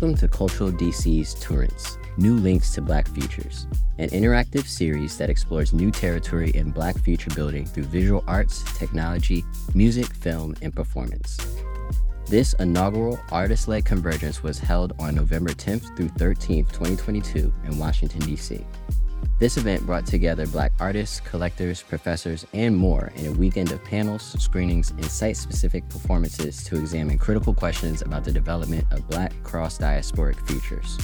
Welcome to Cultural DC's Torrents, New Links to Black Futures, an interactive series that explores new territory in Black future building through visual arts, technology, music, film, and performance. This inaugural artist led convergence was held on November 10th through 13th, 2022, in Washington, D.C. This event brought together Black artists, collectors, professors, and more in a weekend of panels, screenings, and site specific performances to examine critical questions about the development of Black cross diasporic futures.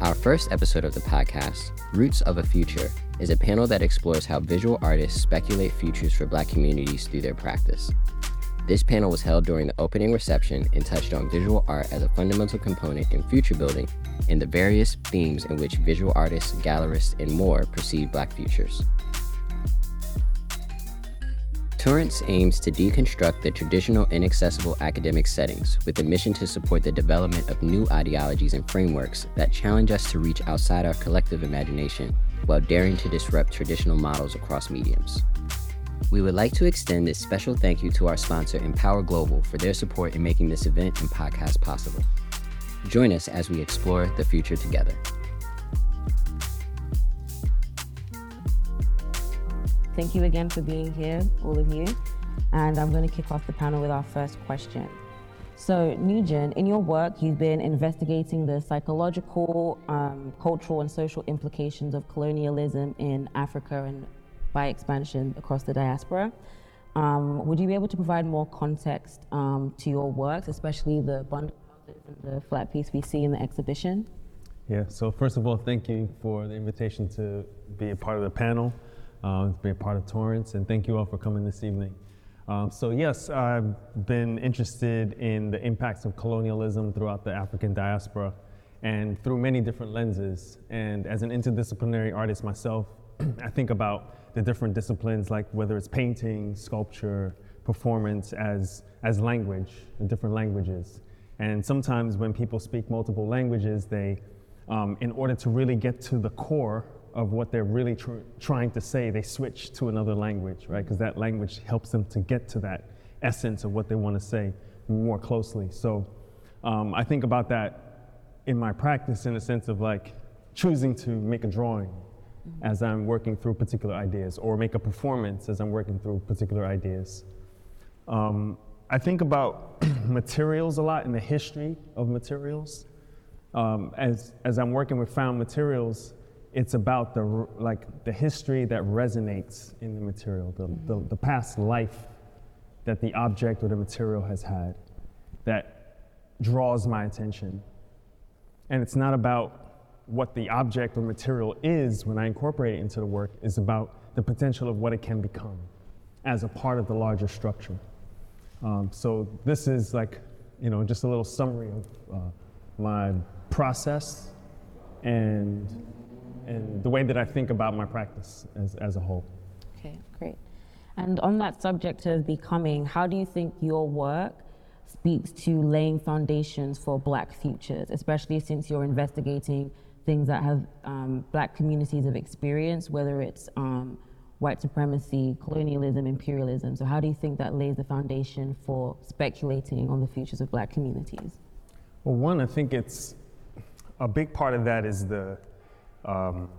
Our first episode of the podcast, Roots of a Future, is a panel that explores how visual artists speculate futures for Black communities through their practice. This panel was held during the opening reception and touched on visual art as a fundamental component in future building and the various themes in which visual artists, gallerists, and more perceive Black futures. Torrents aims to deconstruct the traditional inaccessible academic settings with a mission to support the development of new ideologies and frameworks that challenge us to reach outside our collective imagination while daring to disrupt traditional models across mediums. We would like to extend this special thank you to our sponsor, Empower Global, for their support in making this event and podcast possible. Join us as we explore the future together. Thank you again for being here, all of you. And I'm going to kick off the panel with our first question. So, Nyugen, in your work, you've been investigating the psychological, um, cultural, and social implications of colonialism in Africa and by expansion across the diaspora. Um, would you be able to provide more context um, to your works, especially the bundle the flat piece we see in the exhibition? Yeah, so first of all, thank you for the invitation to be a part of the panel, uh, to be a part of Torrents, and thank you all for coming this evening. Um, so yes, I've been interested in the impacts of colonialism throughout the African diaspora and through many different lenses. And as an interdisciplinary artist myself, I think about the different disciplines, like whether it's painting, sculpture, performance, as, as language, different languages. And sometimes when people speak multiple languages, they, um, in order to really get to the core of what they're really tr- trying to say, they switch to another language, right? Because that language helps them to get to that essence of what they want to say more closely. So um, I think about that in my practice in the sense of like choosing to make a drawing mm-hmm. as I'm working through particular ideas, or make a performance as I'm working through particular ideas. Um, I think about materials a lot and the history of materials. Um, as, as I'm working with found materials, it's about the, like, the history that resonates in the material, the, the, the past life that the object or the material has had that draws my attention. And it's not about what the object or material is when I incorporate it into the work, it's about the potential of what it can become as a part of the larger structure. Um, so this is like, you know, just a little summary of uh, my process and, and the way that I think about my practice as, as a whole. Okay, great. And on that subject of becoming, how do you think your work speaks to laying foundations for black futures, especially since you're investigating things that have um, black communities have experienced, whether it's um, white supremacy, colonialism, imperialism. So, how do you think that lays the foundation for speculating on the futures of black communities? Well, one, I think it's a big part of that is the, um,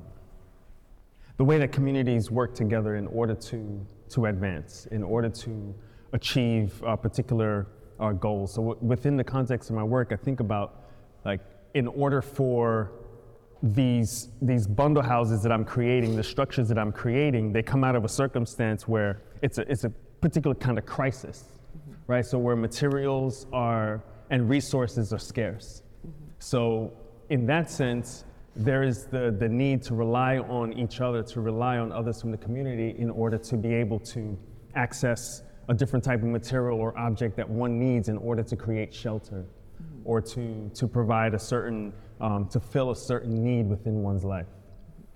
the way that communities work together in order to, to advance, in order to achieve a particular uh, goals. So, w- within the context of my work, I think about like, in order for these, these bundle houses that I'm creating, the structures that I'm creating, they come out of a circumstance where it's a, it's a particular kind of crisis, mm-hmm. right? So where materials are and resources are scarce. Mm-hmm. So in that sense, there is the, the need to rely on each other, to rely on others from the community in order to be able to access a different type of material or object that one needs in order to create shelter mm-hmm. or to, to provide a certain um, to fill a certain need within one's life.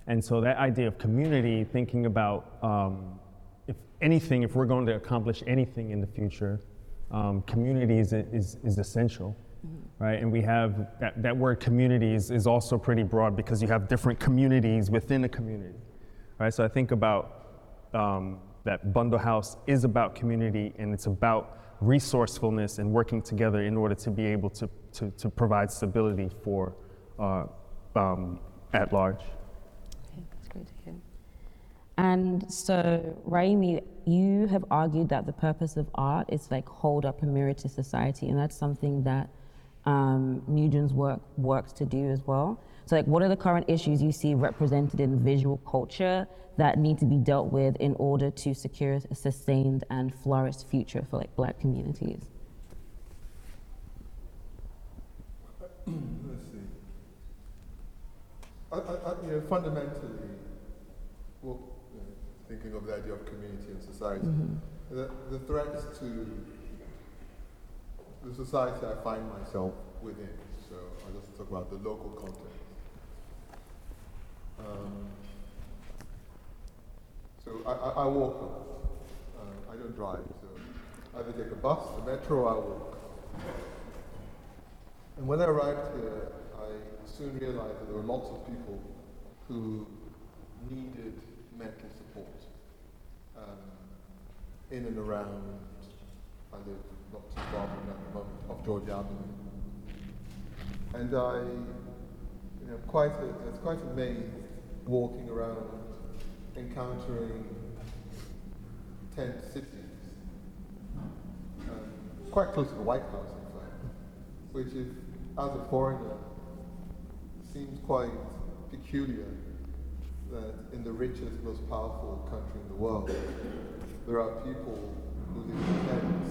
And so that idea of community, thinking about um, if anything, if we're going to accomplish anything in the future, um, community is, is, is essential, mm-hmm. right? And we have that, that word communities is also pretty broad because you have different communities within a community, right? So I think about um, that bundle house is about community and it's about resourcefulness and working together in order to be able to to, to provide stability for uh, um, at large. Okay, that's great to hear. And so, Raimi, you have argued that the purpose of art is to like hold up a mirror to society, and that's something that um, Nyugen's work works to do as well. So, like, what are the current issues you see represented in visual culture that need to be dealt with in order to secure a sustained and flourished future for like Black communities? I, I, I, you know, fundamentally, well, you know, thinking of the idea of community and society, Mm-hmm. the, the threats to the society I find myself within. So I'll just talk about the local context. Um, so I, I, I walk. Uh, I don't drive. So either take a bus, a metro, or I walk. And when I arrived here, I soon realized that there were lots of people who needed mental support um, in and around. I live not too far from that at the moment of Georgia Avenue, and I, you know, quite a, it's quite amazed walking around, encountering tent cities, um, quite close to the White House, in fact, which is, as a foreigner, seems quite peculiar that in the richest, most powerful country in the world, there are people who live in tents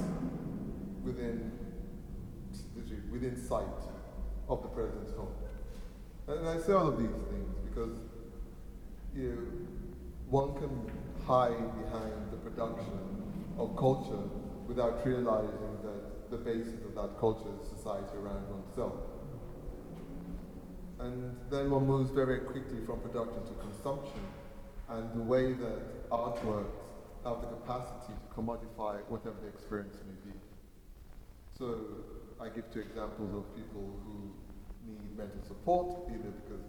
within, within sight of the president's home. And I say all of these things because you know, one can hide behind the production of culture without realizing that the basis of that culture is society around oneself. And then one moves very quickly from production to consumption, and the way that artworks have the capacity to commodify whatever the experience may be. So I give two examples of people who need mental support, either because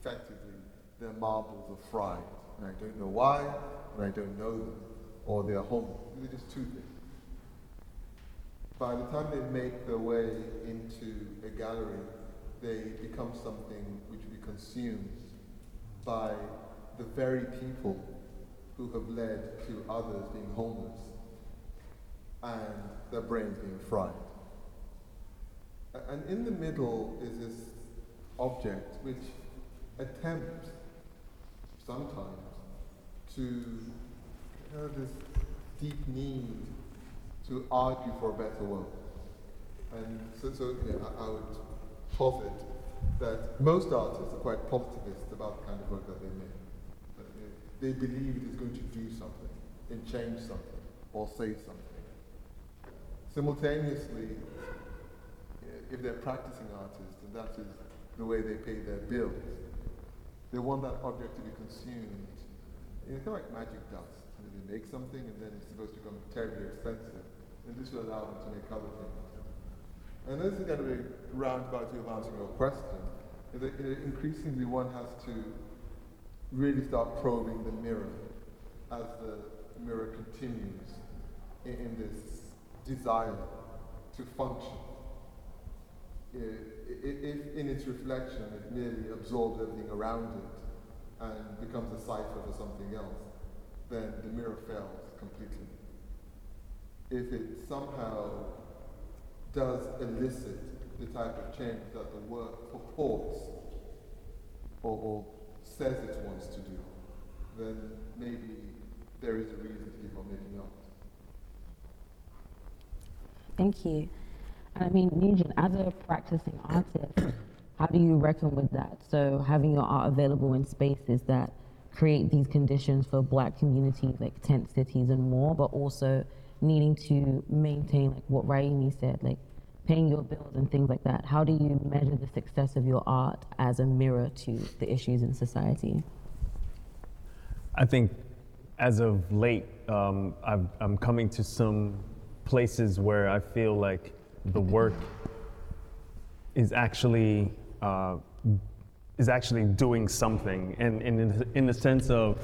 effectively their marbles are fried, and I don't know why, and I don't know them, or they're homeless. These are just two things. By the time they make their way into a gallery, they become something which we consume by the very people who have led to others being homeless and their brains being fried. And in the middle is this object which attempts sometimes to have this deep need to argue for a better world. And so, so know, I, I would posit that most artists are quite positivist about the kind of work that they make. They, they believe it is going to do something, and change something, or say something. Simultaneously, eh, if they're practicing artists, and that is the way they pay their bills, they want that object to be consumed. It's kind of like magic dust. They make something and then it's supposed to become terribly expensive. And this will allow them to make other things. And this is going to be roundabout of answering your question. Increasingly, one has to really start probing the mirror as the mirror continues in, in this desire to function. I- i- If in its reflection it merely absorbs everything around it and becomes a cipher for something else, then the mirror fails completely. If it somehow does elicit the type of change that the work purports or, or says it wants to do, then maybe there is a reason to keep on making art. Thank you. I mean, Nyugen, as a practicing artist, how do you reckon with that? So having your art available in spaces that create these conditions for black communities like tent cities and more, but also needing to maintain like what Raimi said, like paying your bills and things like that. How do you measure the success of your art as a mirror to the issues in society? I think as of late, um, I've, I'm coming to some places where I feel like the work is actually uh, is actually doing something, and, and in, in the sense of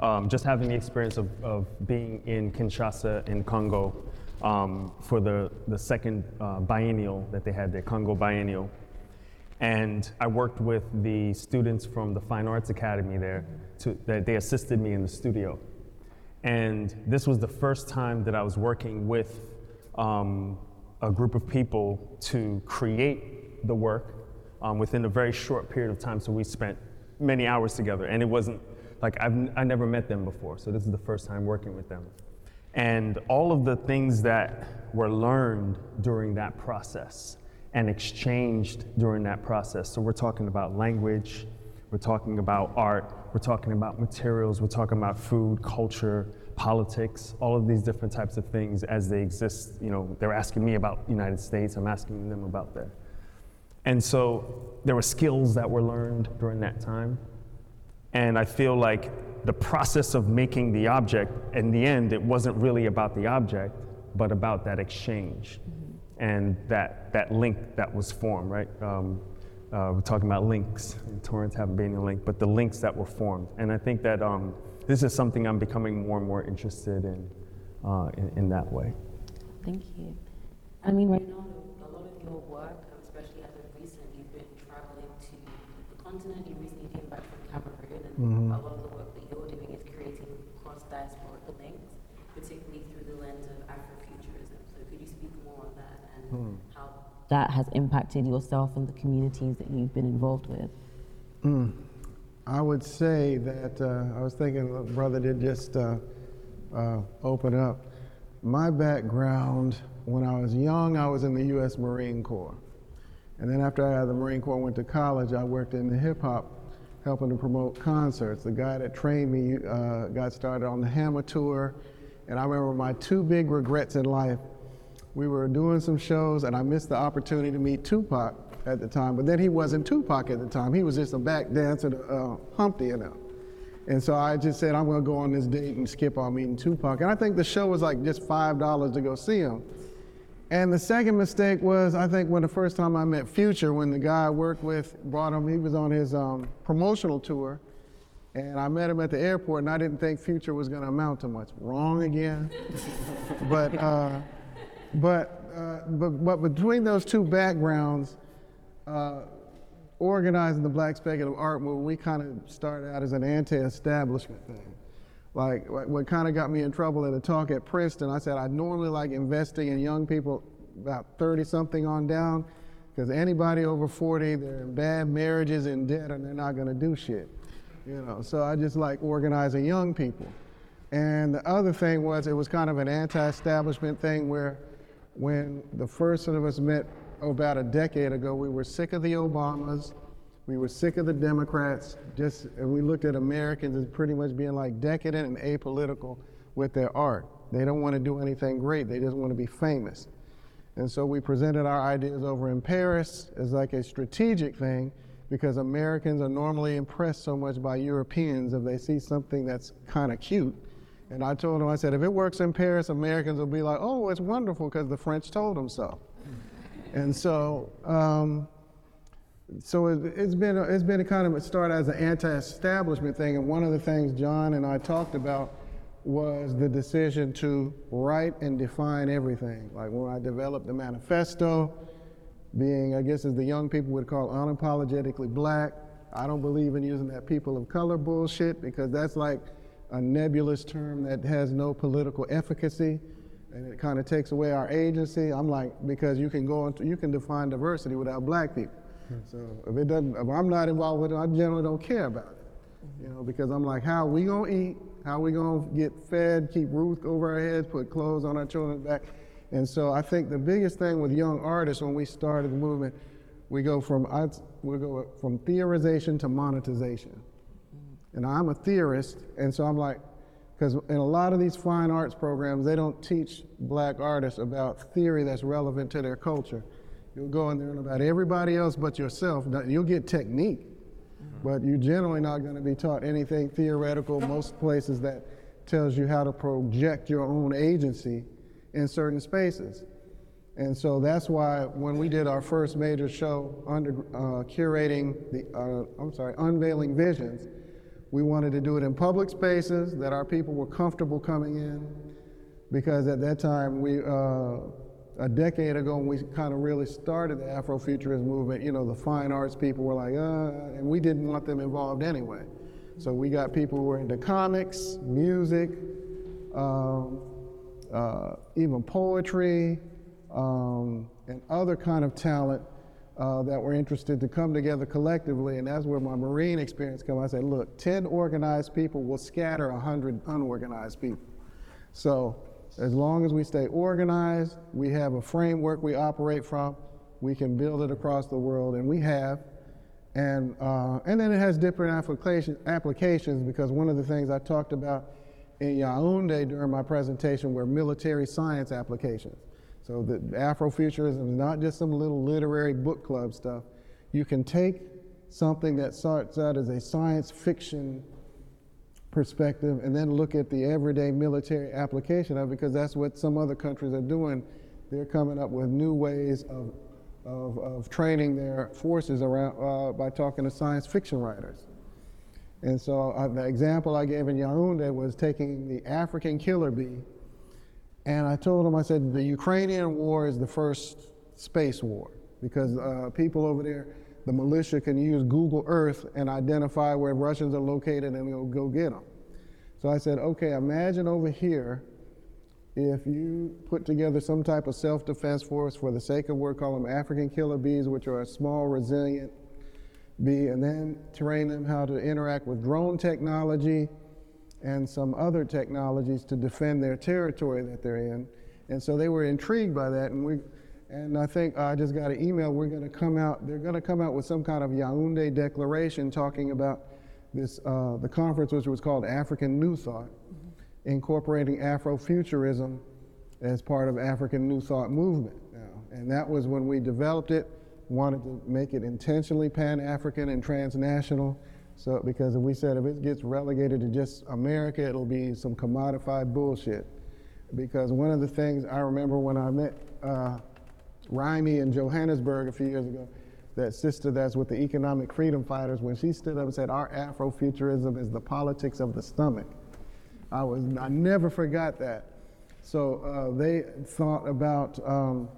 um, just having the experience of, of being in Kinshasa in Congo, um, for the, the second uh, biennial that they had, the Congo biennial. And I worked with the students from the Fine Arts Academy there, to, that they assisted me in the studio. And this was the first time that I was working with um, a group of people to create the work um, within a very short period of time. So we spent many hours together, and it wasn't like I've I never met them before. So this is the first time working with them. And all of the things that were learned during that process and exchanged during that process. So we're talking about language, we're talking about art, we're talking about materials, we're talking about food, culture, politics, all of these different types of things as they exist. You know, they're asking me about United States, I'm asking them about that. And so there were skills that were learned during that time. And I feel like the process of making the object, in the end, it wasn't really about the object, but about that exchange and that, that link that was formed, right? Um, uh, we're talking about links. Torrents haven't been a link, but the links that were formed. And I think that um, this is something I'm becoming more and more interested in, uh, in, in that way. Thank you. I mean, right now, a lot of your work, especially as of recent, you've been traveling to the continent. You recently came back from Cameroon, and Mm-hmm. a lot of the work that you're doing is creating cross-diasporic links, particularly through the lens of Afrofuturism. So, could you speak more on that and Hmm. how that has impacted yourself and the communities that you've been involved with? I would say that uh, I was thinking, brother did just uh, uh, open up. My background, when I was young, I was in the U.S. Marine Corps. And then after I had the Marine Corps, went to college, I worked in the hip hop, helping to promote concerts. The guy that trained me uh, got started on the Hammer Tour. And I remember my two big regrets in life. We were doing some shows, and I missed the opportunity to meet Tupac at the time. But then he wasn't Tupac at the time. He was just a back dancer to uh, Humpty and them. And so I just said, I'm going to go on this date and skip on meeting Tupac. And I think the show was like just $5 to go see him. And the second mistake was, I think, when the first time I met Future, when the guy I worked with brought him, he was on his um, promotional tour. And I met him at the airport, and I didn't think Future was going to amount to much. Wrong again. but, uh, but, uh, but, but between those two backgrounds, uh, organizing the Black Speculative Art Movement, we kind of started out as an anti-establishment thing. Like, what- kind of got me in trouble at a talk at Princeton, I said I normally like investing in young people about 30 something on down, because anybody over 40, they're in bad marriages and debt, and they're not going to do shit. You know, so I just like organizing young people. And the other thing was, it was kind of an anti-establishment thing where, when the first of us met about a decade ago, we were sick of the Obamas, we were sick of the Democrats. Just we looked at Americans as pretty much being like decadent and apolitical with their art. They don't want to do anything great. They just want to be famous. And so we presented our ideas over in Paris as like a strategic thing because Americans are normally impressed so much by Europeans if they see something that's kind of cute. And I told them, I said, if it works in Paris, Americans will be like, oh, it's wonderful because the French told them so. And so, um, so it, it's been a, it's been a kind of a start as an anti-establishment thing, and one of the things John and I talked about was the decision to write and define everything. Like when I developed the manifesto, being I guess as the young people would call unapologetically black. I don't believe in using that people of color bullshit because that's like a nebulous term that has no political efficacy and it kind of takes away our agency. I'm like, because you can go into, you can define diversity without black people. So if it doesn't, if I'm not involved with it, I generally don't care about it. You know, because I'm like, how are we gonna eat? How are we gonna get fed? Keep roof over our heads? Put clothes on our children's back? And so I think the biggest thing with young artists when we started the movement, we go from I, we go from theorization to monetization. And I'm a theorist, and so I'm like, because in a lot of these fine arts programs, they don't teach black artists about theory that's relevant to their culture. You'll go in there and about everybody else but yourself. You'll get technique, but you're generally not going to be taught anything theoretical. Most places that tells you how to project your own agency in certain spaces. And so that's why when we did our first major show under uh, curating the, uh, I'm sorry, unveiling visions, we wanted to do it in public spaces that our people were comfortable coming in, because at that time we. Uh, a decade ago, when we kind of really started the Afrofuturist movement, you know, the fine arts people were like, uh, and we didn't want them involved anyway. So we got people who were into comics, music, um, uh, even poetry, um, and other kind of talent uh, that were interested to come together collectively. And that's where my Marine experience came. I said, look, 10 organized people will scatter 100 unorganized people. So as long as we stay organized, we have a framework we operate from, we can build it across the world, and we have. And, uh, and then it has different application, applications because one of the things I talked about in Yaoundé during my presentation were military science applications. So the Afrofuturism is not just some little literary book club stuff. You can take something that starts out as a science fiction perspective and then look at the everyday military application of it because that's what some other countries are doing. They're coming up with new ways of, of, of training their forces around uh, by talking to science fiction writers. And so uh, the example I gave in Yaoundé was taking the African killer bee, and I told them, I said, the Ukrainian war is the first space war because uh, people over there the militia can use Google Earth and identify where Russians are located and go, go get them. So I said, okay, imagine over here if you put together some type of self-defense force for the sake of work, call them African killer bees, which are a small, resilient bee, and then train them how to interact with drone technology and some other technologies to defend their territory that they're in. And so they were intrigued by that, and we and I think I just got an email. We're going to come out. They're going to come out with some kind of Yaoundé declaration talking about this. Uh, the conference, which was called African New Thought, mm-hmm. incorporating Afrofuturism as part of African New Thought movement. Now, and that was when we developed it. Wanted to make it intentionally Pan-African and transnational. So because we said if it gets relegated to just America, it'll be some commodified bullshit. Because one of the things I remember when I met. Uh, Raimi in Johannesburg a few years ago, that sister that's with the economic freedom fighters, when she stood up and said, Our Afrofuturism is the politics of the stomach. I was I never forgot that. So uh, they thought about because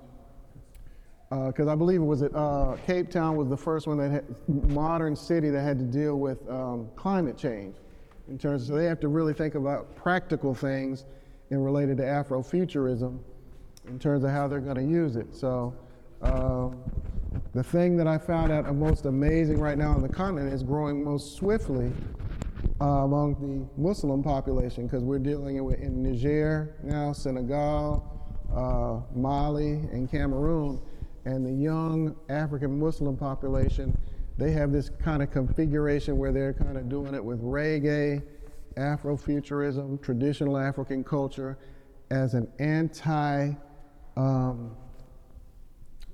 um, uh, I believe it was at uh, Cape Town was the first one that had, modern city that had to deal with um, climate change. In terms, so they have to really think about practical things in related to Afrofuturism in terms of how they're going to use it. So um, the thing that I found out most amazing right now on the continent is growing most swiftly uh, among the Muslim population because we're dealing with in Niger now, Senegal, uh, Mali, and Cameroon, and the young African Muslim population, they have this kind of configuration where they're kind of doing it with reggae, Afrofuturism, traditional African culture, as an anti um,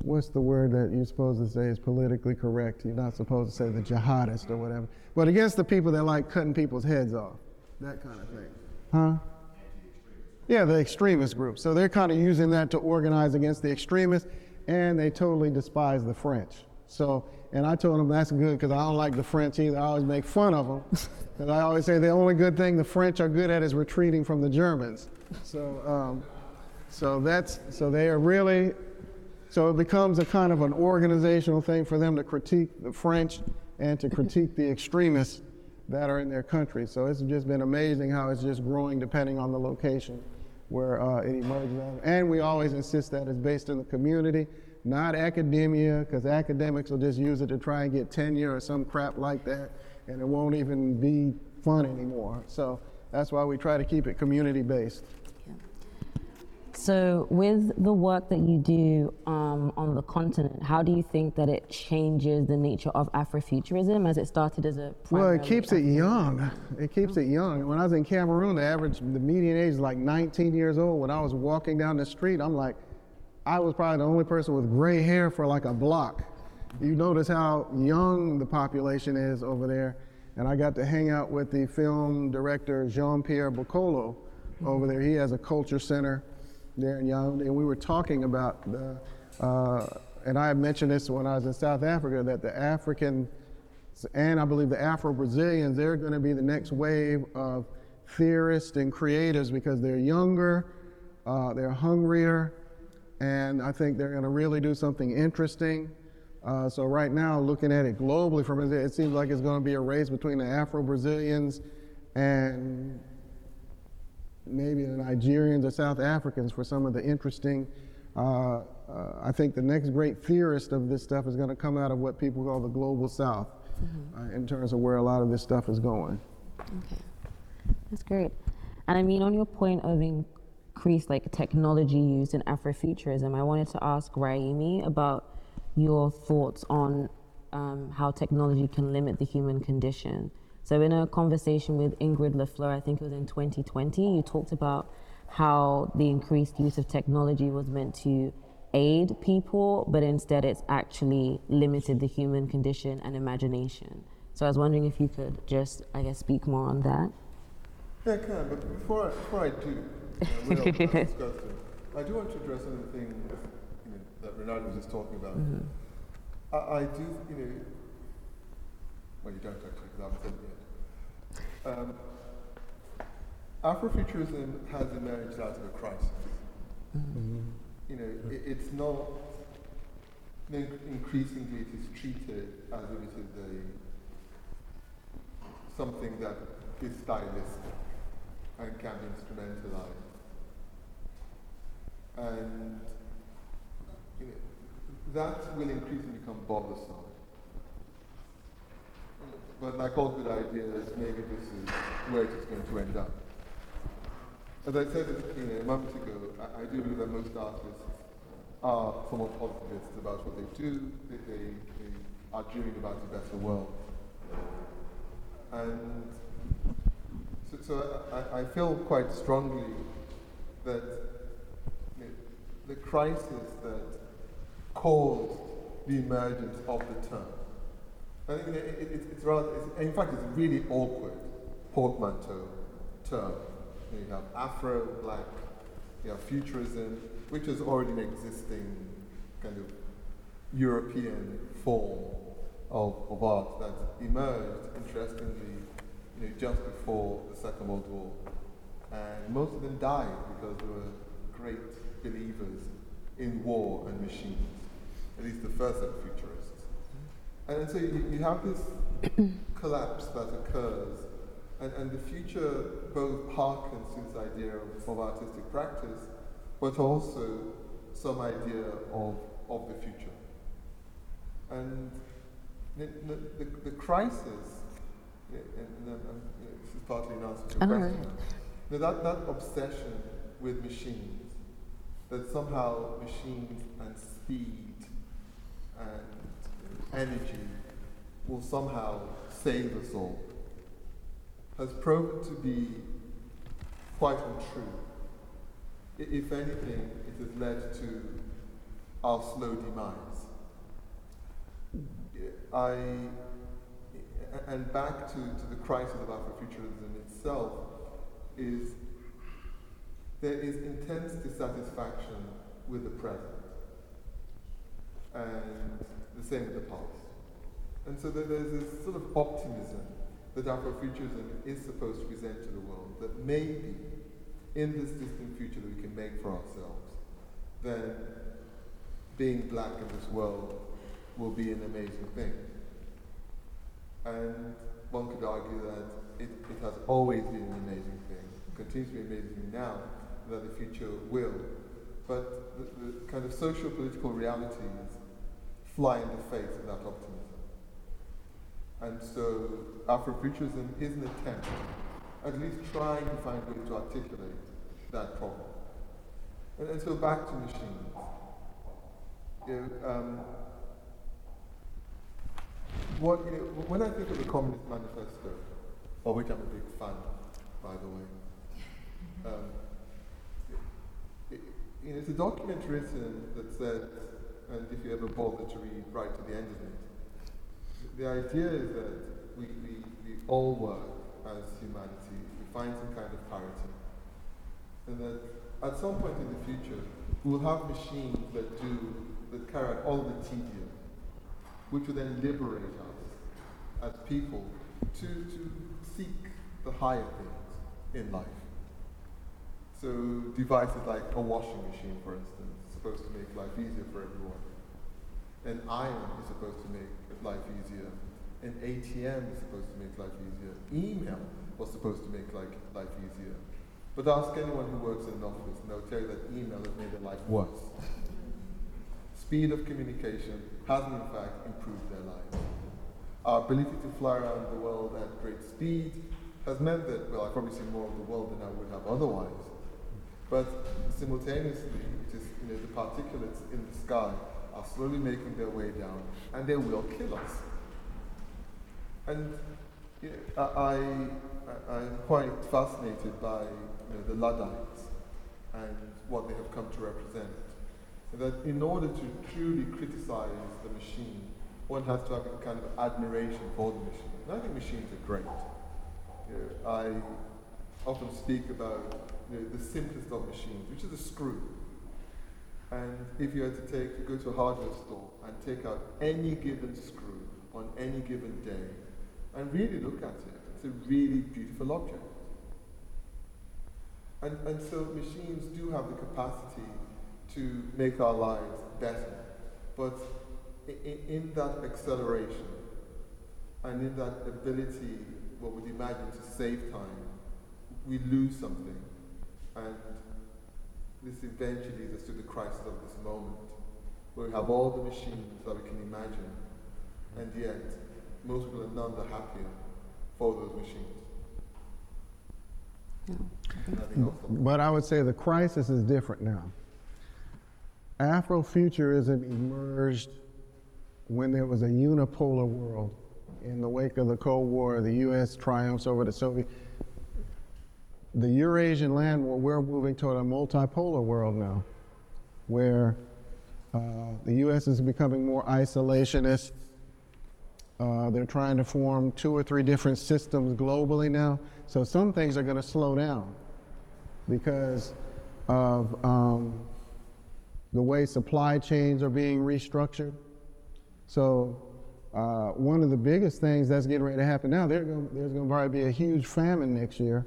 what's the word that you're supposed to say is politically correct? You're not supposed to say the jihadist or whatever, but against the people that like cutting people's heads off, that kind of thing. Huh? Yeah, the extremist group. So they're kind of using that to organize against the extremists, and they totally despise the French. So, and I told them that's good because I don't like the French either. I always make fun of them. Because I always say the only good thing the French are good at is retreating from the Germans. So, um, so that's so they are really so it becomes a kind of an organizational thing for them to critique the French and to critique the extremists that are in their country. So it's just been amazing how it's just growing depending on the location where uh, it emerges. And we always insist that it's based in the community, not academia, because academics will just use it to try and get tenure or some crap like that, and it won't even be fun anymore. So that's why we try to keep it community based. So, with the work that you do um, on the continent, how do you think that it changes the nature of Afrofuturism as it started as a well? It keeps it young. It keeps it young. When I was in Cameroon, the average, the median age is like 19 years old. When I was walking down the street, I'm like, I was probably the only person with gray hair for like a block. You notice how young the population is over there. And I got to hang out with the film director Jean Pierre Bekolo over there. He has a culture center there in Yaoundé, and we were talking about the, uh, and I mentioned this when I was in South Africa, that the African, and I believe the Afro-Brazilians, they're going to be the next wave of theorists and creators because they're younger, Uh, they're hungrier, and I think they're going to really do something interesting. Uh, so right now, looking at it globally, from it, seems like it's going to be a race between the Afro-Brazilians and maybe the Nigerians or South Africans for some of the interesting. Uh, uh, I think the next great theorist of this stuff is going to come out of what people call the global South, mm-hmm. in terms of where a lot of this stuff is going. Okay, that's great. And I mean, on your point of increased like technology used in Afrofuturism, I wanted to ask Raimi about your thoughts on um, how technology can limit the human condition. So, in a conversation with Ingrid LaFleur, I think it was in 2020, you talked about how the increased use of technology was meant to aid people, but instead it's actually limited the human condition and imagination. So, I was wondering if you could just, I guess, speak more on that. Yeah, I can, but before I, before I do, uh, I do want to address some of the things that Renard was just talking about. Mm-hmm. I, I, do, you know, well, you don't actually, because I haven't said it yet. Um, Afrofuturism has emerged out of a crisis. Mm-hmm. You know, it, it's not, increasingly it is treated as if it is a, something that is stylistic and can be instrumentalized. And you know, that will increasingly become bothersome. But like all good ideas, maybe this is where it is going to end up. As I said you know, a moment ago, I, I do believe that most artists are somewhat positivists about what they do. They, they, they are dreaming about a better world. And so, so I, I, feel quite strongly that you know, the crisis that caused the emergence of the term. I think it, it, it's rather, it's, in fact, it's a really awkward portmanteau term. You have Afro, Black, you have futurism, which is already an existing kind of European form of, of art that emerged, interestingly, you know, just before the Second World War. And most of them died because they were great believers in war and machines at least the first of. And so you, you have this collapse that occurs, and, and the future both harkens to this idea of, of artistic practice, but also some idea of, of the future. And the, the, the crisis, and, and, and, this is partly an answer to your oh, question, that, that obsession with machines, that somehow machines and speed and energy will somehow save us all has proven to be quite untrue. If anything, it has led to our slow demise. I, and back to, to the crisis of Afrofuturism itself, is there is intense dissatisfaction with the present and the same with the past. And so there's this sort of optimism that Afrofuturism is supposed to present to the world, that maybe in this distant future that we can make for ourselves, then being black in this world will be an amazing thing. And one could argue that it, it has always been an amazing thing, continues to be amazing now, that the future will. But the, the kind of social political realities fly in the face of that optimism. And so Afrofuturism is an attempt, at least trying to find ways to articulate that problem. And, and so back to machines. You know, um, what, you know, when I think of the Communist Manifesto, of which I'm a big fan, by the way, um, it, know, it's a document written that says and if you ever bother to read right to the end of it. The idea is that we, we, we all work as humanity, we find some kind of parity. And that at some point in the future, we'll have machines that do, that carry out all the tedium, which will then liberate us as people to, to seek the higher things in life. So devices like a washing machine, for instance, supposed to make life easier for everyone. An iron is supposed to make life easier. An ATM is supposed to make life easier. Email was supposed to make like, life easier. But ask anyone who works in an office, and they'll tell you that email has made their life worse. Speed of communication hasn't, in fact improved their lives. Our ability to fly around the world at great speed has meant that, well, I've probably seen more of the world than I would have otherwise. But simultaneously, you know, the particulates in the sky are slowly making their way down, and they will kill us. And you know, I, I, am quite fascinated by you know, the Luddites and what they have come to represent. that in order to truly criticize the machine, one has to have a kind of admiration for the machine. And I think machines are great. You know, I often speak about you know, the simplest of machines, which is a screw. And if you were to take, go to a hardware store and take out any given screw on any given day and really look at it, it's a really beautiful object. And, and so machines do have the capacity to make our lives better. But in, in that acceleration and in that ability, what we'd imagine to save time, we lose something. And this eventually leads us to the crisis of this moment, where we have all the machines that we can imagine, and yet most people are none the happier for those machines. But I would say the crisis is different now. Afrofuturism emerged when there was a unipolar world in the wake of the Cold War, the U.S. triumphs over the Soviet. The Eurasian land, we're moving toward a multipolar world now, where uh, the U.S. is becoming more isolationist. Uh, they're trying to form two or three different systems globally now. So some things are going to slow down because of um, the way supply chains are being restructured. So uh, one of the biggest things that's getting ready to happen now, there's going to probably be a huge famine next year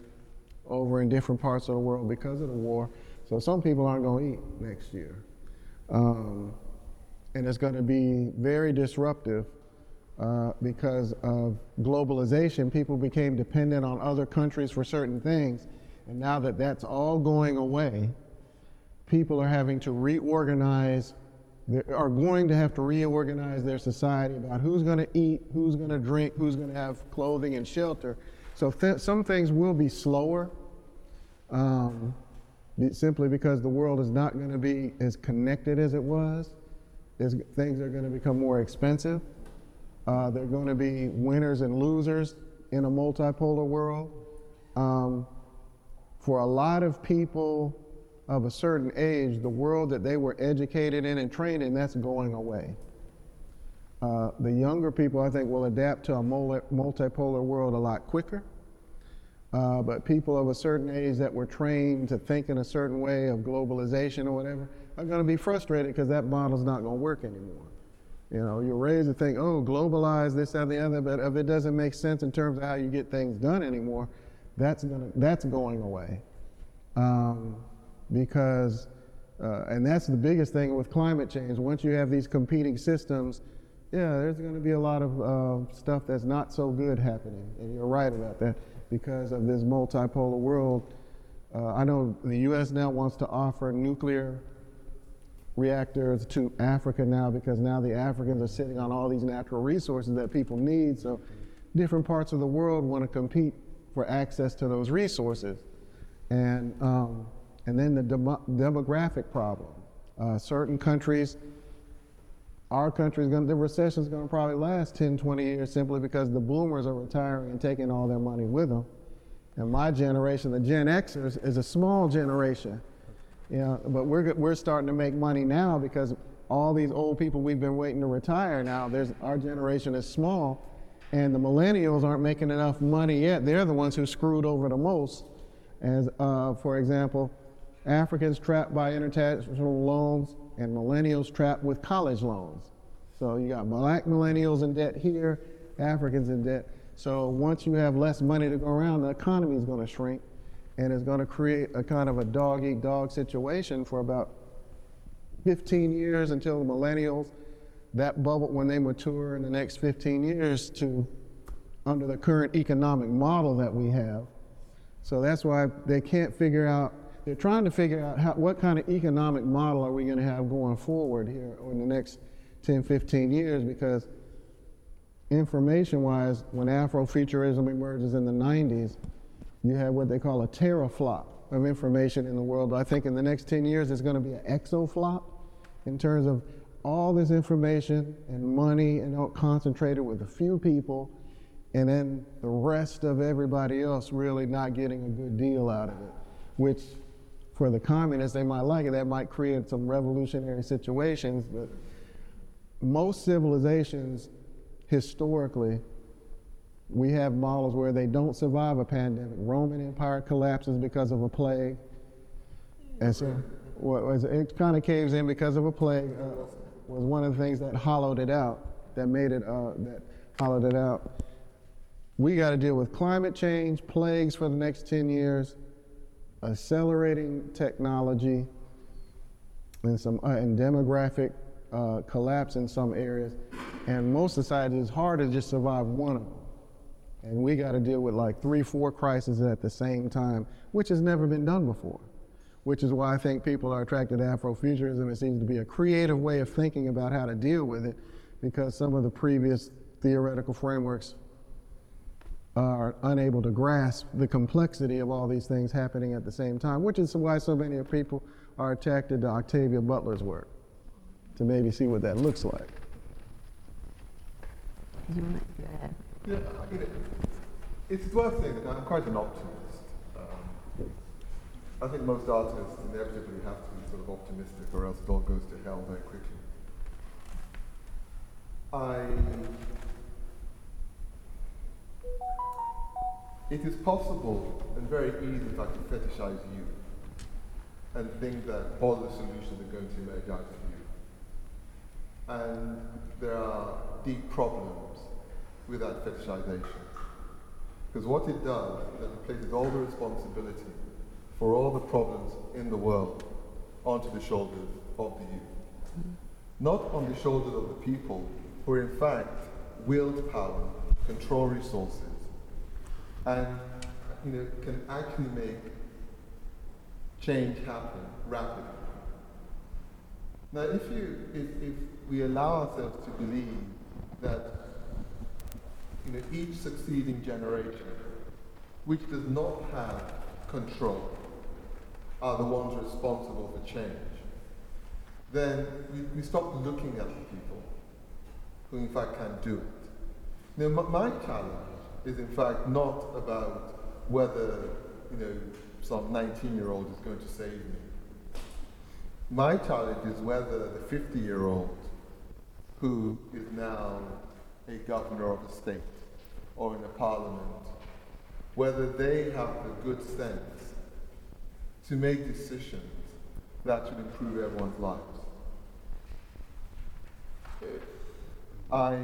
over in different parts of the world because of the war. So some people aren't going to eat next year. Um, and it's going to be very disruptive uh, because of globalization. People became dependent on other countries for certain things. And now that that's all going away, people are having to reorganize, they are going to have to reorganize their society about who's going to eat, who's going to drink, who's going to have clothing and shelter. So th- some things will be slower, um, simply because the world is not going to be as connected as it was. There's, things are going to become more expensive. Uh, there are going to be winners and losers in a multipolar world. Um, for a lot of people of a certain age, the world that they were educated in and trained in, that's going away. Uh, the younger people, I think, will adapt to a multipolar world a lot quicker. Uh, but people of a certain age that were trained to think in a certain way of globalization or whatever are going to be frustrated because that model's not going to work anymore. You know, you're raised to think, oh, globalize this, and the other, but if it doesn't make sense in terms of how you get things done anymore, that's, gonna, that's going away. Um, because, uh, and that's the biggest thing with climate change. Once you have these competing systems, yeah, there's going to be a lot of uh, stuff that's not so good happening. And you're right about that because of this multipolar world. Uh, I know the U.S. now wants to offer nuclear reactors to Africa now because now the Africans are sitting on all these natural resources that people need. So different parts of the world want to compete for access to those resources. And, um, and then the dem- demographic problem. Uh, certain countries, our country is going to, the recession is going to probably last 10, 20 years simply because the boomers are retiring and taking all their money with them. And my generation, the Gen Xers, is a small generation you know, but we're, we're starting to make money now because all these old people we've been waiting to retire now, there's, our generation is small, and the millennials aren't making enough money yet. They're the ones who screwed over the most. As, uh, for example, Africans trapped by international loans and millennials trapped with college loans. So you got black millennials in debt here, Africans in debt. So once you have less money to go around, the economy is going to shrink and it's going to create a kind of a dog eat dog situation for about 15 years until the millennials, that bubble, when they mature in the next 15 years to under the current economic model that we have. So that's why they can't figure out, they're trying to figure out how, what kind of economic model are we going to have going forward here in the next 10, 15 years because information wise, when Afrofuturism emerges in the 90s, you have what they call a teraflop of information in the world. I think in the next 10 years, it's going to be an exaflop in terms of all this information and money and all concentrated with a few people, and then the rest of everybody else really not getting a good deal out of it, which for the communists, they might like it. That might create some revolutionary situations, but most civilizations historically, we have models where they don't survive a pandemic. Roman Empire collapses because of a plague. And so well, it kind of caves in because of a plague uh, was one of the things that hollowed it out, that made it, uh, that hollowed it out. We got to deal with climate change, plagues for the next 10 years, accelerating technology, and some uh, and demographic uh, collapse in some areas. And most societies, it's hard to just survive one of them. And we got to deal with like three, four crises at the same time, which has never been done before which is why I think people are attracted to Afrofuturism. It seems to be a creative way of thinking about how to deal with it because some of the previous theoretical frameworks are unable to grasp the complexity of all these things happening at the same time, which is why so many people are attracted to Octavia Butler's work, to maybe see what that looks like. Yeah, I mean, it's worth saying that I'm quite an optimist. Um, I think most artists inevitably have to be sort of optimistic or else it all goes to hell very quickly. I it is possible and very easy in fact to fetishize you and think that all the solutions are going to emerge out of you. And there are deep problems with that fetishization. Because what it does is that it places all the responsibility for all the problems in the world onto the shoulders of the youth. Not on the shoulders of the people who in fact wield power, control resources, and you know, can actually make change happen rapidly. Now, if, you, if, if we allow ourselves to believe that you know, each succeeding generation, which does not have control are the ones responsible for change, then we, we stop looking at the people who in fact can do it. Now, my challenge is in fact not about whether, you know, some 19-year-old is going to save me. My challenge is whether the 50-year-old who is now a governor of a state or in a parliament, whether they have the good sense to make decisions that should improve everyone's lives. I,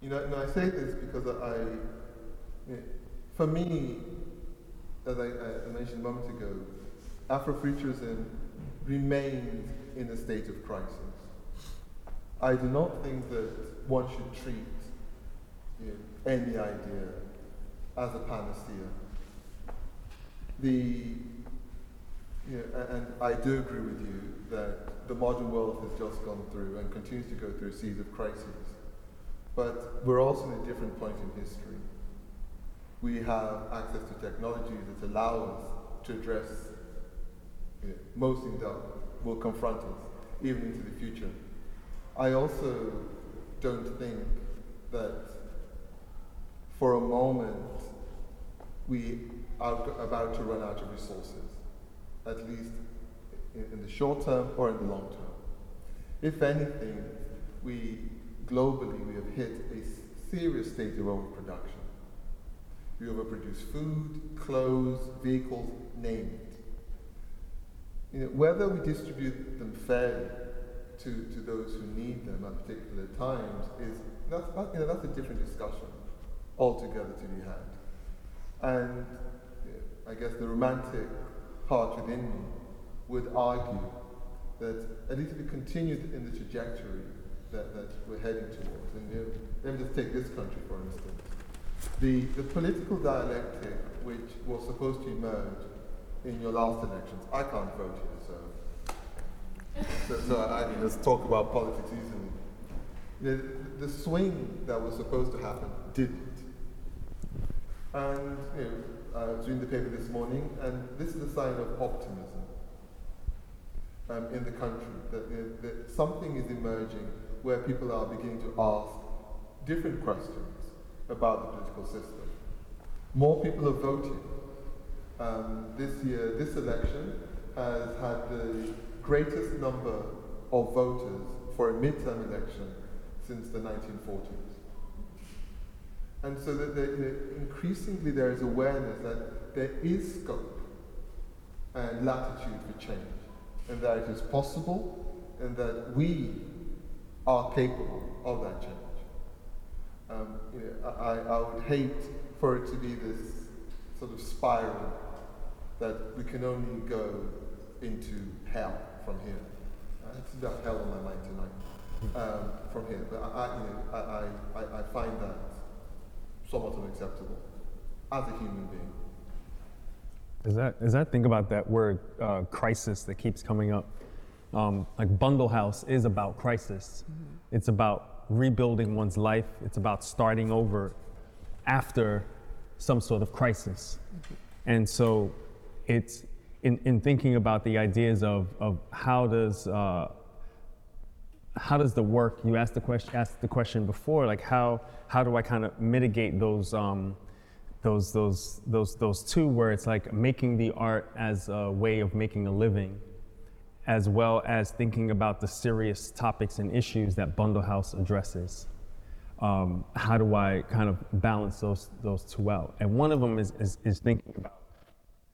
you know, and I say this because I, you know, for me, as I, I, mentioned a moment ago, Afrofuturism remains in a state of crisis. I do not think that one should treat you know, any idea as a panacea the, you know, and I do agree with you that the modern world has just gone through and continues to go through a series of crises. But we're also in a different point in history. We have access to technologies that allow us to address you know, most things that will confront us, even into the future. I also don't think that for a moment we are about to run out of resources, at least in, in the short term or in the long term. If anything, we globally we have hit a serious state of overproduction. We overproduce food, clothes, vehicles, name it. You know, whether we distribute them fairly to, to those who need them at particular times is that's, you know, that's a different discussion altogether to be had. And I guess the romantic part within me would argue that at least if we continue in the trajectory that, that we're heading towards, and you know, let me just take this country for instance, the, the political dialectic which was supposed to emerge in your last elections, I can't vote here, so, so, so I just talk about politics easily. The, the swing that was supposed to happen didn't. And you know, I was reading the paper this morning, and this is a sign of optimism um, in the country that, that something is emerging where people are beginning to ask different questions about the political system. More people are voting. Um, this year, this election has had the greatest number of voters for a midterm election since the 1940s. And so that the, the, increasingly there is awareness that there is scope and latitude for change, and that it is possible, and that we are capable of that change. Um, you know, I, I would hate for it to be this sort of spiral that we can only go into hell from here. Uh, it's about hell on my mind tonight um, from here. But I, I, you know, I, I, I find that somewhat unacceptable as a human being. As that, as I think about that word uh, crisis that keeps coming up, um, like Bundle House is about crisis. Mm-hmm. It's about rebuilding one's life. It's about starting over after some sort of crisis. Mm-hmm. And so it's in, in thinking about the ideas of, of how does uh, how does the work you asked the question asked the question before like how how do I kind of mitigate those um, those those those those two where it's like making the art as a way of making a living as well as thinking about the serious topics and issues that Bundle House addresses. Um, how do I kind of balance those those two out? And one of them is, is, is thinking about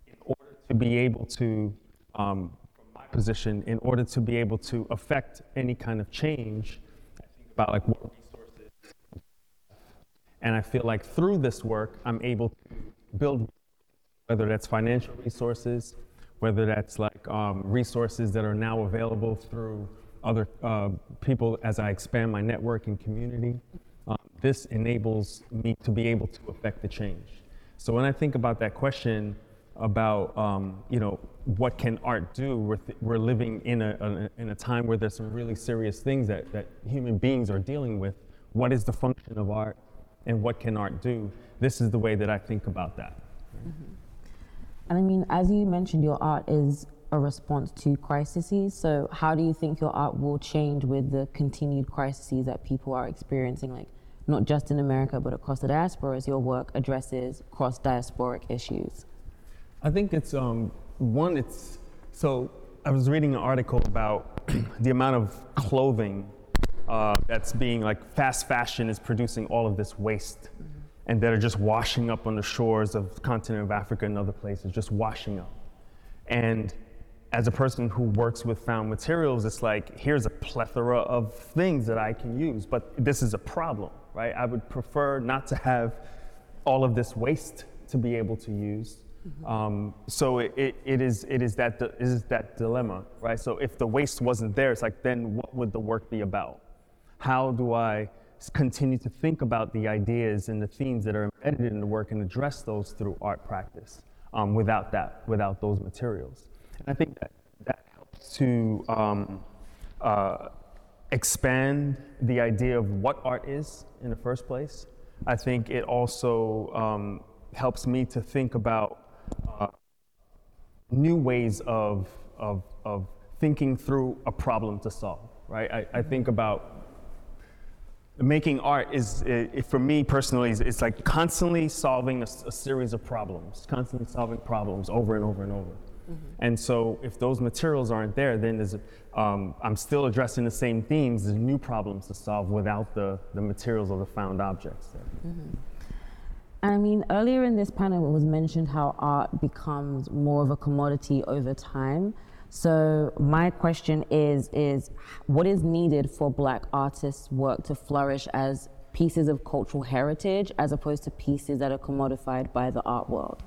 in order to be able to um, from my position in order to be able to affect any kind of change. I think about like what resources, and I feel like through this work, I'm able to build, whether that's financial resources, whether that's like um, resources that are now available through other uh, people as I expand my network and community. Um, this enables me to be able to affect the change. So when I think about that question, about um, you know what can art do. We're, th- we're living in a, a, in a time where there's some really serious things that, that human beings are dealing with. What is the function of art, and what can art do? This is the way that I think about that. Mm-hmm. And I mean, as you mentioned, your art is a response to crises. So, how do you think your art will change with the continued crises that people are experiencing, like not just in America but across the diaspora, as your work addresses cross diasporic issues? I think it's um, one. It's so I was reading an article about the amount of clothing uh, that's being like fast fashion is producing all of this waste, mm-hmm. And that are just washing up on the shores of the continent of Africa and other places, just washing up. And as a person who works with found materials, it's like here's a plethora of things that I can use, but this is a problem, right? I would prefer not to have all of this waste to be able to use. Mm-hmm. Um, so it, it, it, is, it is, that, it is that dilemma, right? So if the waste wasn't there, it's like, then what would the work be about? How do I continue to think about the ideas and the themes that are embedded in the work and address those through art practice um, without that, without those materials? And I think that, that helps to um, uh, expand the idea of what art is in the first place. I think it also um, helps me to think about uh, new ways of, of, of thinking through a problem to solve, right? I, I think about making art is, it, for me personally, it's like constantly solving a, a, series of problems, constantly solving problems over and over and over. Mm-hmm. And so if those materials aren't there, then there's, um, I'm still addressing the same themes, there's new problems to solve without the, the materials or the found objects. Mm-hmm. I mean, earlier in this panel, it was mentioned how art becomes more of a commodity over time. So my question is, is what is needed for black artists' work to flourish as pieces of cultural heritage as opposed to pieces that are commodified by the art world?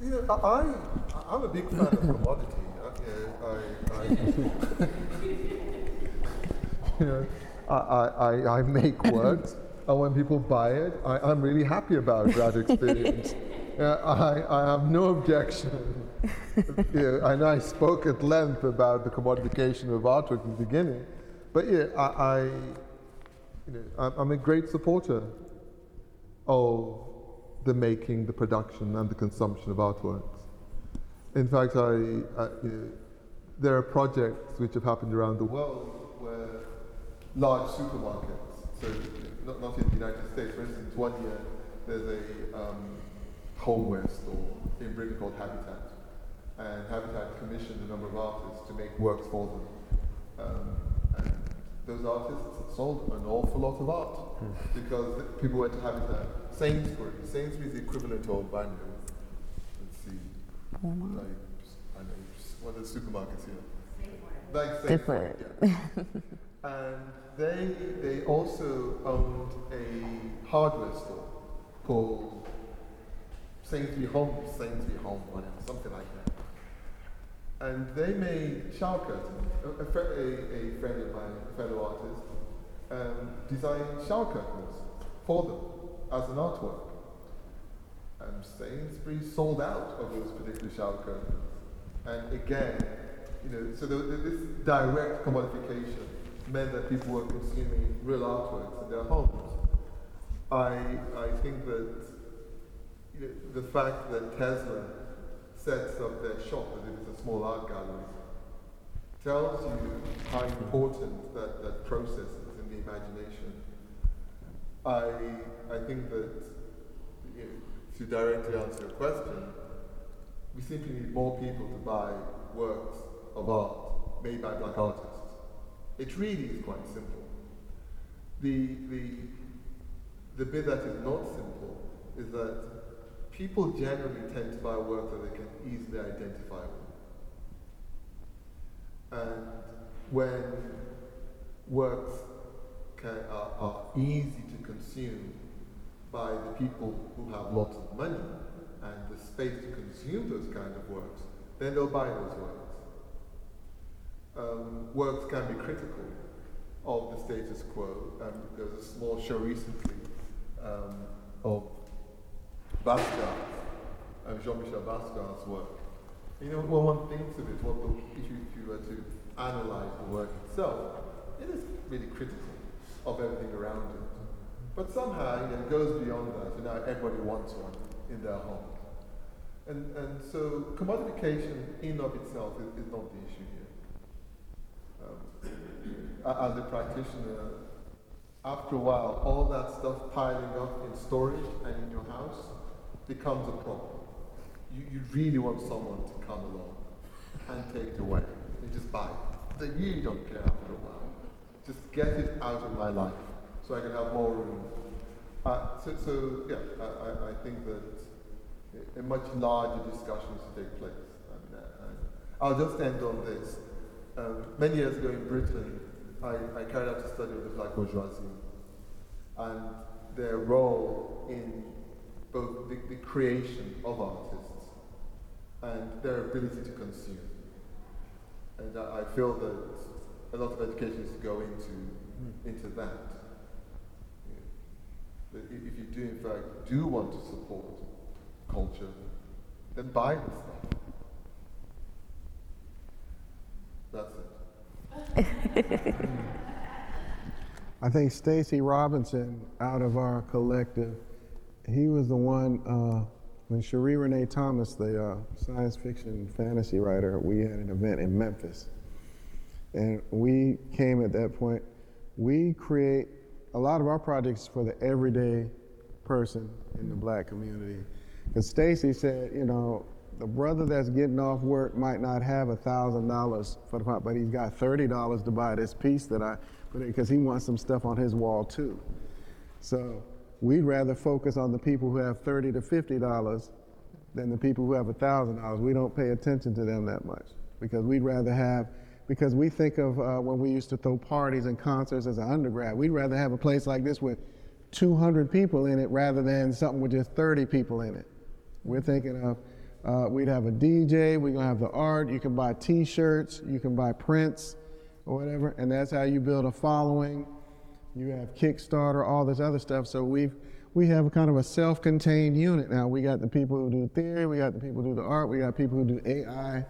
You know, I, I'm a big fan of commodity. I, I, I, you know, I, I, I make works, and when people buy it, I, I'm really happy about that experience. Uh, I, I have no objection. you know, I know I spoke at length about the commodification of artwork in the beginning, but yeah, I, I you know, I'm, I'm a great supporter of the making, the production, and the consumption of artworks. In fact, I, I you know, there are projects which have happened around the world where large supermarkets, so not, not in the United States, for instance, one year there's a um, homeware or in Britain called Habitat, and Habitat commissioned a number of artists to make works for them. Um, and those artists sold an awful lot of art because people went to Habitat. Sainsbury, Sainsbury is the equivalent of, I know, let's see, like, I know, one of the supermarkets here. Like Sainsbury, Different. yeah. and they, they also owned a hardware store called Sainsbury Home, Sainsbury Home, whatever, something like that. And they made shower curtains. A, a, a, friend of mine, a fellow artist, um, designed shower curtains for them as an artwork. And Sainsbury sold out of those particular shower curtains. And again, you know, so there- this direct commodification meant that people were consuming real artworks in their homes. I, I think that the fact that Tesla sets up their shop as if it's a small art gallery tells you how important that, that process is in the imagination. I, I think that you know, to directly answer your question, we simply need more people to buy works of art made by black artists. It really is quite simple. The, the, the bit that is not simple is that people generally tend to buy work that they can easily identify with. And when works can, are, are easy to consume by the people who have lots of money and the space to consume those kind of works, then they'll buy those works. Um, works can be critical of the status quo. Um, there was a small show recently um, of Basquiat, uh, Jean-Michel Basquiat's work. You know, when one thinks of it, what the, if, you, if you were to analyze the work itself, it is really critical of everything around it. But somehow, you know, it goes beyond that, and now everybody wants one in their home. And, and so commodification in of itself is, is not the issue here. Um, as a practitioner, after a while, all that stuff piling up in storage and in your house becomes a problem. You, you really want someone to come along and take it away and just buy it. They really don't care after a while. Just get it out of my life so I can have more room. Uh, so, so, yeah, I, I, think that a- much larger discussion to take place. And, uh, I'll just end on this. Um, many years ago in Britain, I, I carried out a study of the black bourgeoisie and their role in both the, the creation of artists and their ability to consume. And I, I feel that a lot of education needs to go into, into that. That if if you do, in fact, do want to support culture, then buy the stuff. That's it. I think Stacey Robinson, out of our collective, he was the one uh, when Sheree Renée Thomas, the uh, science fiction fantasy writer, we had an event in Memphis, and we came at that point. We create a lot of our projects for the everyday person in the black community. Because Stacey said, you know, the brother that's getting off work might not have a thousand dollars for the pot, but he's got thirty dollars to buy this piece that I because he wants some stuff on his wall too. So we'd rather focus on the people who have thirty to fifty dollars than the people who have a thousand dollars. We don't pay attention to them that much because we'd rather have because we think of uh, when we used to throw parties and concerts as an undergrad. We'd rather have a place like this with 200 people in it rather than something with just 30 people in it. We're thinking of uh, we'd have a DJ, we're gonna have the art, you can buy t-shirts, you can buy prints or whatever, and that's how you build a following. You have Kickstarter, all this other stuff. So we've we have kind of a self-contained unit now. We got the people who do theory, we got the people who do the art, we got people who do AI.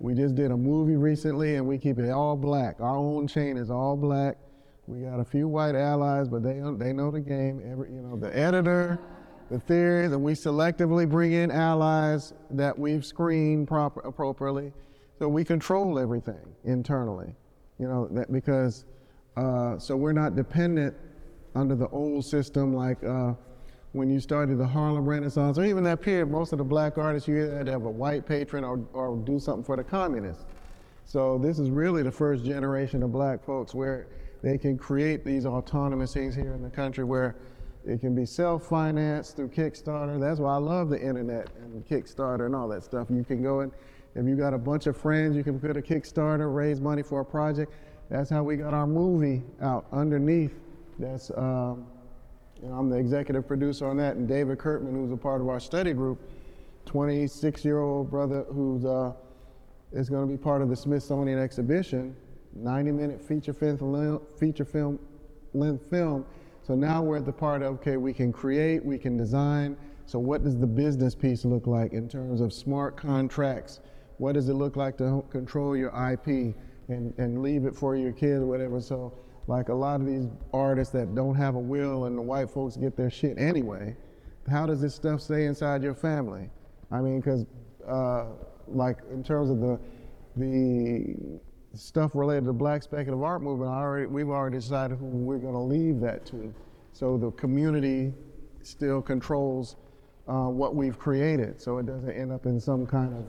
We just did a movie recently and we keep it all black. Our own chain is all black. We got a few white allies, but they they know the game. Every you know the editor, the theories, and we selectively bring in allies that we've screened proper appropriately, so we control everything internally. You know that because uh, so we're not dependent under the old system like uh, when you started the Harlem Renaissance or even that period. Most of the black artists you had to have a white patron or or do something for the communists. So this is really the first generation of black folks where they can create these autonomous things here in the country where it can be self-financed through Kickstarter. That's why I love the internet and Kickstarter and all that stuff. You can go and if you got a bunch of friends, you can put a Kickstarter, raise money for a project. That's how we got our movie out underneath. That's um, I'm the executive producer on that, and David Kirkman, who's a part of our study group, 26-year-old brother who's uh, is going to be part of the Smithsonian exhibition 90 minute feature film, feature film length film. So now we're at the part of, okay, we can create, we can design. So what does the business piece look like in terms of smart contracts? What does it look like to control your IP and, and leave it for your kids or whatever? So like a lot of these artists that don't have a will and the white folks get their shit anyway, how does this stuff stay inside your family? I mean, because uh, like in terms of the, the stuff related to black speculative art movement, I already, we've already decided who we're going to leave that to. So the community still controls uh, what we've created, so it doesn't end up in some kind of,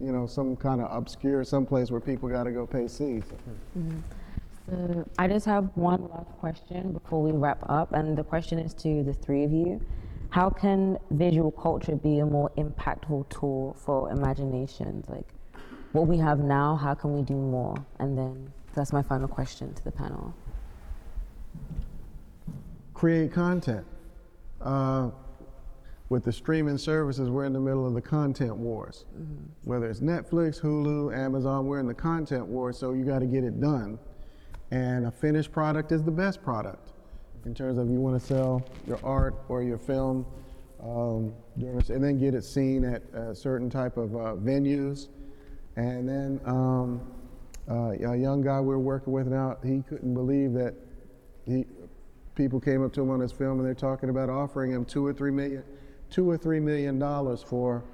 you know, some kind of obscure, someplace where people got to go pay fees. Mm-hmm. So I just have one last question before we wrap up, and the question is to the three of you. How can visual culture be a more impactful tool for imaginations? Like, what we have now, how can we do more? And then that's my final question to the panel. Create content. Uh, with the streaming services, we're in the middle of the content wars. Mm-hmm. Whether it's Netflix, Hulu, Amazon, we're in the content wars, so you got to get it done. And a finished product is the best product in terms of you want to sell your art or your film, um, and then get it seen at a certain type of uh, venues and then um, uh, a young guy we are working with now, he couldn't believe that he, people came up to him on his film and they're talking about offering him two or three million, two or three million dollars for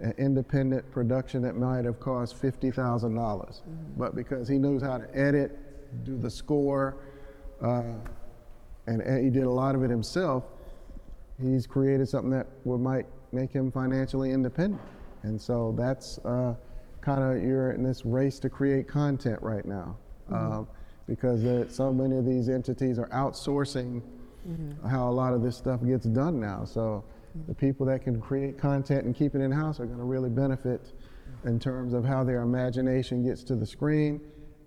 an independent production that might have cost fifty thousand dollars, mm-hmm. but because he knows how to edit, do the score, uh, and, and, he did a lot of it himself, he's created something that would might make him financially independent, and so that's. Uh, kind of you're in this race to create content right now mm-hmm. um, because there, so many of these entities are outsourcing mm-hmm. how a lot of this stuff gets done now. So mm-hmm. The people that can create content and keep it in house are going to really benefit in terms of how their imagination gets to the screen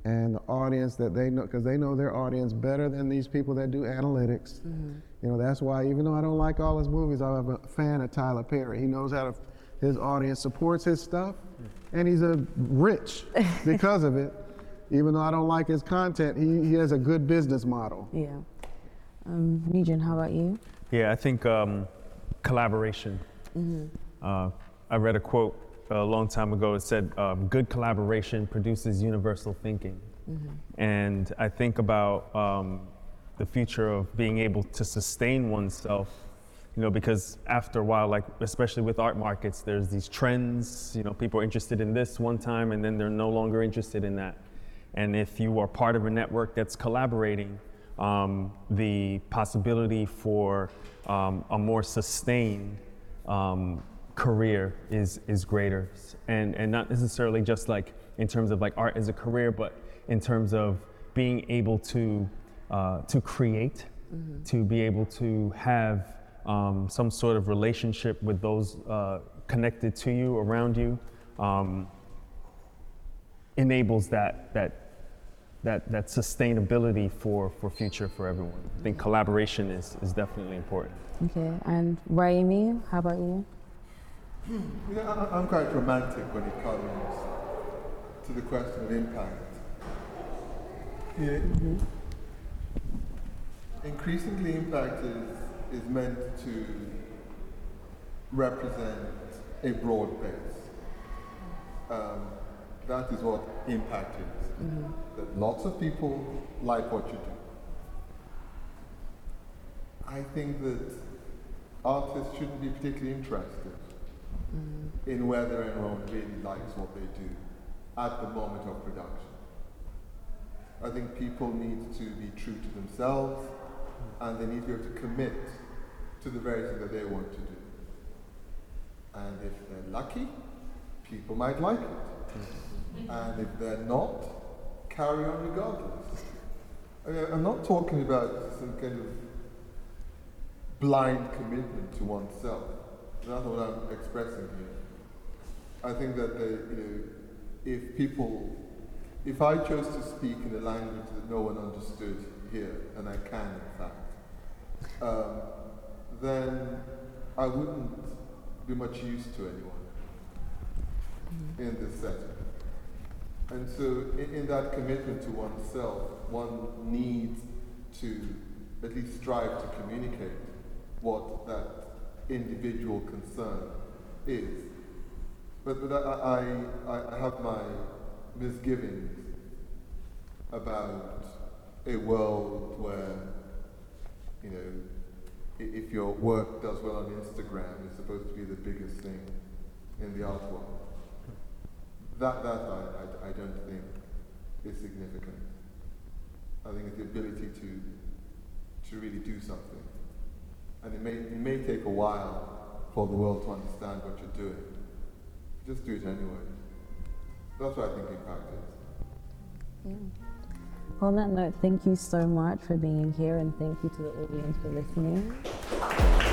and the audience that they know because they know their audience better than these people that do analytics. Mm-hmm. You know that's why even though I don't like all his movies, I'm a fan of Tyler Perry. He knows how to his audience supports his stuff, and he's a rich because of it. Even though I don't like his content, he, he has a good business model. Yeah. Um, Nyugen, how about you? Yeah, I think um, collaboration. Mm-hmm. Uh, I read a quote a long time ago. It said, um, "Good collaboration produces universal thinking," mm-hmm. and I think about um, the future of being able to sustain oneself you know, because after a while, like especially with art markets, there's these trends. You know, people are interested in this one time, and then they're no longer interested in that. And if you are part of a network that's collaborating, um, the possibility for um, a more sustained um, career is is greater, and and not necessarily just like in terms of like art as a career, but in terms of being able to uh, to create, mm-hmm. to be able to have um, some sort of relationship with those uh, connected to you, around you, um, enables that, that that, that sustainability for, for future for everyone. I think collaboration is, is definitely important. Okay, and Raimi, how about you? Yeah, I, I'm quite romantic when it comes to the question of impact. Yeah, Increasingly, impact is, is meant to represent a broad base. Um, that is what impact is. That lots of people like what you do. I think that artists shouldn't be particularly interested mm. in whether anyone really likes what they do at the moment of production. I think people need to be true to themselves and they need to be able to commit to the very thing that they want to do. And if they're lucky, people might like it. Mm-hmm. And if they're not, carry on regardless. I mean, I'm not talking about some kind of blind commitment to oneself. That's what I'm expressing here. I think that the, you know, if people, if I chose to speak in a language that no one understood here, and I can in fact, um, then I wouldn't be much use to anyone in this setting. And so, in, in that commitment to oneself, one needs to at least strive to communicate what that individual concern is. But, but I, I, I have my misgivings about a world where, you know, if your work does well on Instagram, it's supposed to be the biggest thing in the art world. That, that I, I, I don't think is significant. I think it's the ability to, to really do something. And it may, it may take a while for the world to understand what you're doing. Just do it anyway. That's what I think impact is. Yeah. On that note, thank you so much for being here and thank you to the audience for listening.